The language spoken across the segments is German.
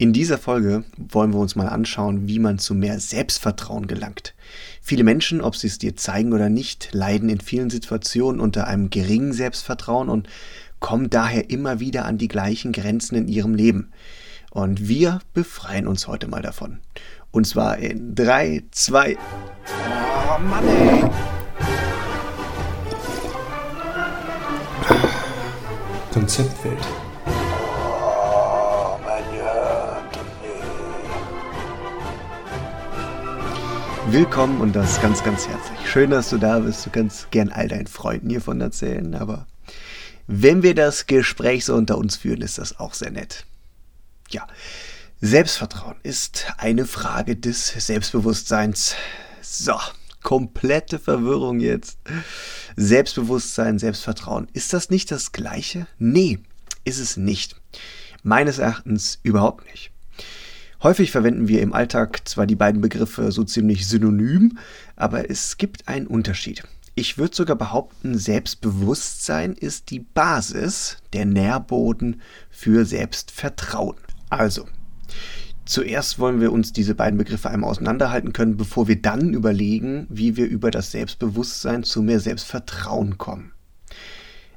In dieser Folge wollen wir uns mal anschauen, wie man zu mehr Selbstvertrauen gelangt. Viele Menschen, ob sie es dir zeigen oder nicht, leiden in vielen Situationen unter einem geringen Selbstvertrauen und kommen daher immer wieder an die gleichen Grenzen in ihrem Leben. Und wir befreien uns heute mal davon. Und zwar in 3, 2. Oh Mann, ey. Konzeptwelt. Willkommen und das ganz, ganz herzlich. Schön, dass du da bist. Du kannst gern all deinen Freunden hiervon erzählen, aber wenn wir das Gespräch so unter uns führen, ist das auch sehr nett. Ja, Selbstvertrauen ist eine Frage des Selbstbewusstseins. So, komplette Verwirrung jetzt. Selbstbewusstsein, Selbstvertrauen. Ist das nicht das gleiche? Nee, ist es nicht. Meines Erachtens überhaupt nicht. Häufig verwenden wir im Alltag zwar die beiden Begriffe so ziemlich synonym, aber es gibt einen Unterschied. Ich würde sogar behaupten, Selbstbewusstsein ist die Basis, der Nährboden für Selbstvertrauen. Also, zuerst wollen wir uns diese beiden Begriffe einmal auseinanderhalten können, bevor wir dann überlegen, wie wir über das Selbstbewusstsein zu mehr Selbstvertrauen kommen.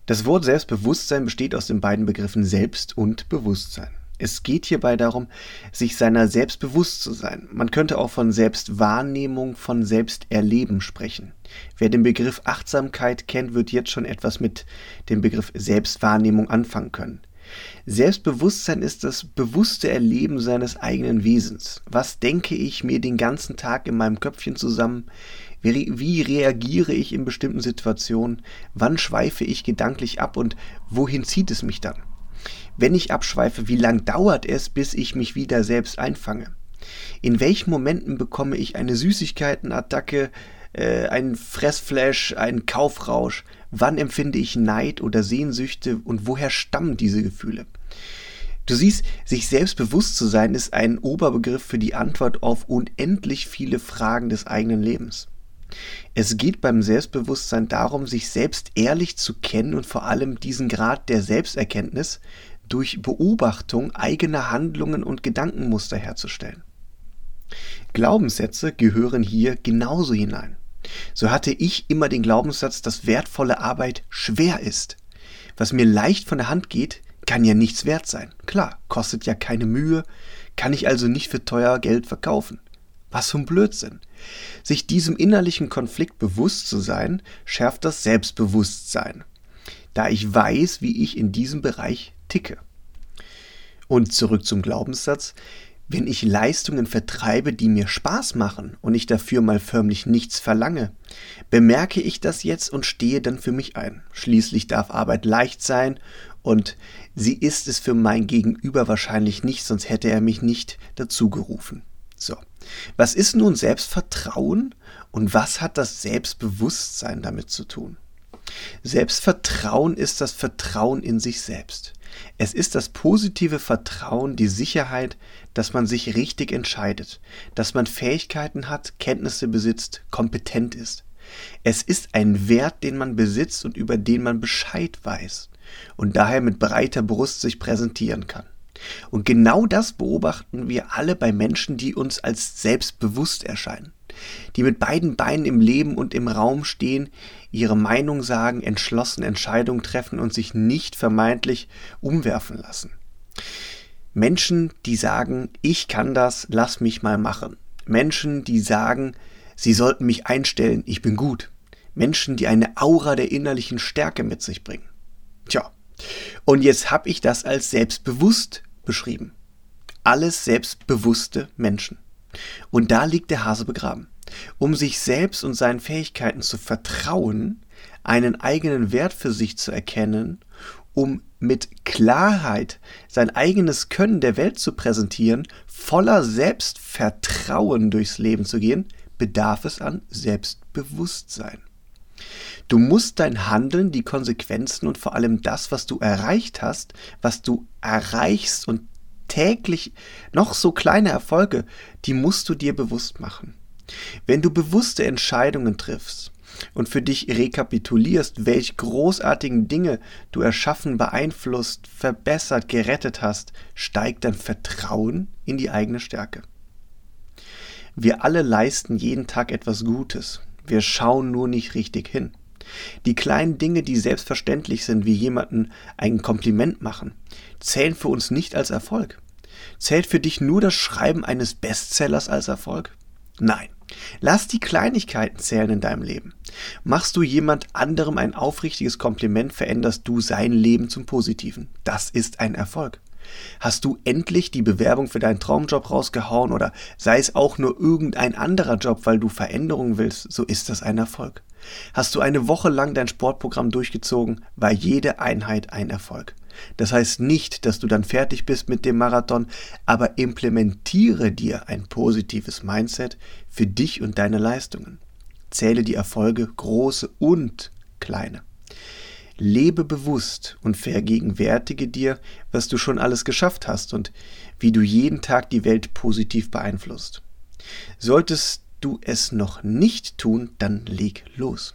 Das Wort Selbstbewusstsein besteht aus den beiden Begriffen Selbst und Bewusstsein. Es geht hierbei darum, sich seiner selbst bewusst zu sein. Man könnte auch von Selbstwahrnehmung, von Selbsterleben sprechen. Wer den Begriff Achtsamkeit kennt, wird jetzt schon etwas mit dem Begriff Selbstwahrnehmung anfangen können. Selbstbewusstsein ist das bewusste Erleben seines eigenen Wesens. Was denke ich mir den ganzen Tag in meinem Köpfchen zusammen? Wie reagiere ich in bestimmten Situationen? Wann schweife ich gedanklich ab und wohin zieht es mich dann? Wenn ich abschweife, wie lang dauert es, bis ich mich wieder selbst einfange? In welchen Momenten bekomme ich eine Süßigkeitenattacke, äh, einen Fressflash, einen Kaufrausch? Wann empfinde ich Neid oder Sehnsüchte und woher stammen diese Gefühle? Du siehst, sich selbst bewusst zu sein ist ein Oberbegriff für die Antwort auf unendlich viele Fragen des eigenen Lebens. Es geht beim Selbstbewusstsein darum, sich selbst ehrlich zu kennen und vor allem diesen Grad der Selbsterkenntnis durch Beobachtung eigener Handlungen und Gedankenmuster herzustellen. Glaubenssätze gehören hier genauso hinein. So hatte ich immer den Glaubenssatz, dass wertvolle Arbeit schwer ist. Was mir leicht von der Hand geht, kann ja nichts wert sein. Klar, kostet ja keine Mühe, kann ich also nicht für teuer Geld verkaufen. Was für ein Blödsinn. Sich diesem innerlichen Konflikt bewusst zu sein, schärft das Selbstbewusstsein, da ich weiß, wie ich in diesem Bereich ticke. Und zurück zum Glaubenssatz, wenn ich Leistungen vertreibe, die mir Spaß machen und ich dafür mal förmlich nichts verlange, bemerke ich das jetzt und stehe dann für mich ein. Schließlich darf Arbeit leicht sein und sie ist es für mein Gegenüber wahrscheinlich nicht, sonst hätte er mich nicht dazu gerufen. So. Was ist nun Selbstvertrauen und was hat das Selbstbewusstsein damit zu tun? Selbstvertrauen ist das Vertrauen in sich selbst. Es ist das positive Vertrauen, die Sicherheit, dass man sich richtig entscheidet, dass man Fähigkeiten hat, Kenntnisse besitzt, kompetent ist. Es ist ein Wert, den man besitzt und über den man Bescheid weiß und daher mit breiter Brust sich präsentieren kann. Und genau das beobachten wir alle bei Menschen, die uns als selbstbewusst erscheinen, die mit beiden Beinen im Leben und im Raum stehen, ihre Meinung sagen, entschlossen Entscheidungen treffen und sich nicht vermeintlich umwerfen lassen. Menschen, die sagen, ich kann das, lass mich mal machen. Menschen, die sagen, sie sollten mich einstellen, ich bin gut. Menschen, die eine Aura der innerlichen Stärke mit sich bringen. Tja, und jetzt habe ich das als selbstbewusst beschrieben. Alles selbstbewusste Menschen. Und da liegt der Hase begraben. Um sich selbst und seinen Fähigkeiten zu vertrauen, einen eigenen Wert für sich zu erkennen, um mit Klarheit sein eigenes Können der Welt zu präsentieren, voller Selbstvertrauen durchs Leben zu gehen, bedarf es an Selbstbewusstsein. Du musst dein Handeln, die Konsequenzen und vor allem das, was du erreicht hast, was du erreichst und täglich noch so kleine Erfolge, die musst du dir bewusst machen. Wenn du bewusste Entscheidungen triffst, und für dich rekapitulierst, welche großartigen Dinge du erschaffen, beeinflusst, verbessert, gerettet hast, steigt dein Vertrauen in die eigene Stärke. Wir alle leisten jeden Tag etwas Gutes. Wir schauen nur nicht richtig hin. Die kleinen Dinge, die selbstverständlich sind, wie jemanden ein Kompliment machen, zählen für uns nicht als Erfolg. Zählt für dich nur das Schreiben eines Bestsellers als Erfolg? Nein. Lass die Kleinigkeiten zählen in deinem Leben. Machst du jemand anderem ein aufrichtiges Kompliment, veränderst du sein Leben zum Positiven. Das ist ein Erfolg. Hast du endlich die Bewerbung für deinen Traumjob rausgehauen oder sei es auch nur irgendein anderer Job, weil du Veränderungen willst, so ist das ein Erfolg. Hast du eine Woche lang dein Sportprogramm durchgezogen, war jede Einheit ein Erfolg. Das heißt nicht, dass du dann fertig bist mit dem Marathon, aber implementiere dir ein positives Mindset für dich und deine Leistungen. Zähle die Erfolge, große und kleine. Lebe bewusst und vergegenwärtige dir, was du schon alles geschafft hast und wie du jeden Tag die Welt positiv beeinflusst. Solltest du es noch nicht tun, dann leg los.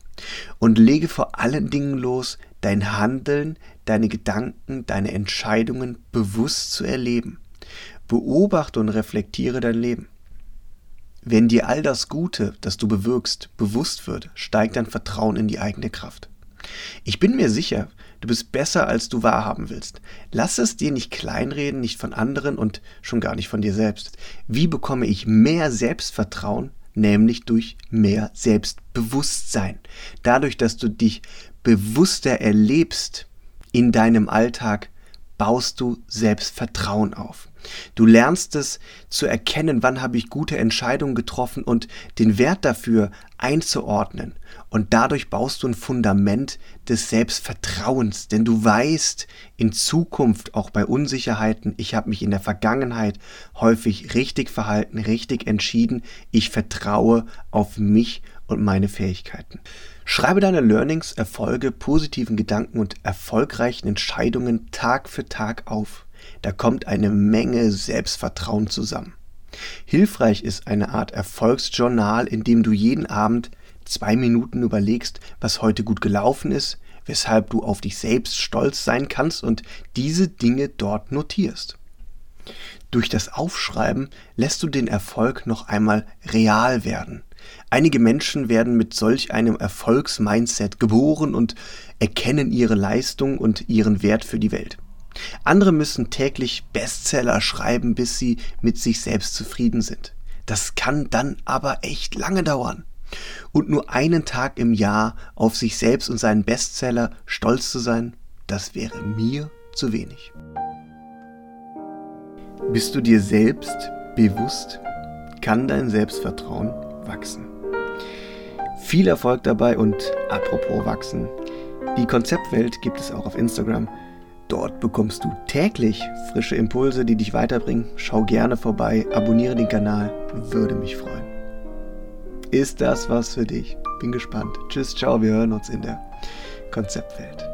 Und lege vor allen Dingen los, dein Handeln, deine Gedanken, deine Entscheidungen bewusst zu erleben. Beobachte und reflektiere dein Leben. Wenn dir all das Gute, das du bewirkst, bewusst wird, steigt dein Vertrauen in die eigene Kraft. Ich bin mir sicher, du bist besser, als du wahrhaben willst. Lass es dir nicht kleinreden, nicht von anderen und schon gar nicht von dir selbst. Wie bekomme ich mehr Selbstvertrauen? Nämlich durch mehr Selbstbewusstsein. Dadurch, dass du dich bewusster erlebst in deinem Alltag, baust du Selbstvertrauen auf. Du lernst es zu erkennen, wann habe ich gute Entscheidungen getroffen und den Wert dafür einzuordnen. Und dadurch baust du ein Fundament des Selbstvertrauens, denn du weißt in Zukunft auch bei Unsicherheiten, ich habe mich in der Vergangenheit häufig richtig verhalten, richtig entschieden, ich vertraue auf mich und meine Fähigkeiten. Schreibe deine Learnings, Erfolge, positiven Gedanken und erfolgreichen Entscheidungen Tag für Tag auf. Da kommt eine Menge Selbstvertrauen zusammen. Hilfreich ist eine Art Erfolgsjournal, in dem du jeden Abend zwei Minuten überlegst, was heute gut gelaufen ist, weshalb du auf dich selbst stolz sein kannst und diese Dinge dort notierst. Durch das Aufschreiben lässt du den Erfolg noch einmal real werden. Einige Menschen werden mit solch einem Erfolgsmindset geboren und erkennen ihre Leistung und ihren Wert für die Welt. Andere müssen täglich Bestseller schreiben, bis sie mit sich selbst zufrieden sind. Das kann dann aber echt lange dauern. Und nur einen Tag im Jahr auf sich selbst und seinen Bestseller stolz zu sein, das wäre mir zu wenig. Bist du dir selbst bewusst? Kann dein Selbstvertrauen wachsen? Viel Erfolg dabei und apropos wachsen. Die Konzeptwelt gibt es auch auf Instagram. Dort bekommst du täglich frische Impulse, die dich weiterbringen. Schau gerne vorbei, abonniere den Kanal, würde mich freuen. Ist das was für dich? Bin gespannt. Tschüss, ciao, wir hören uns in der Konzeptwelt.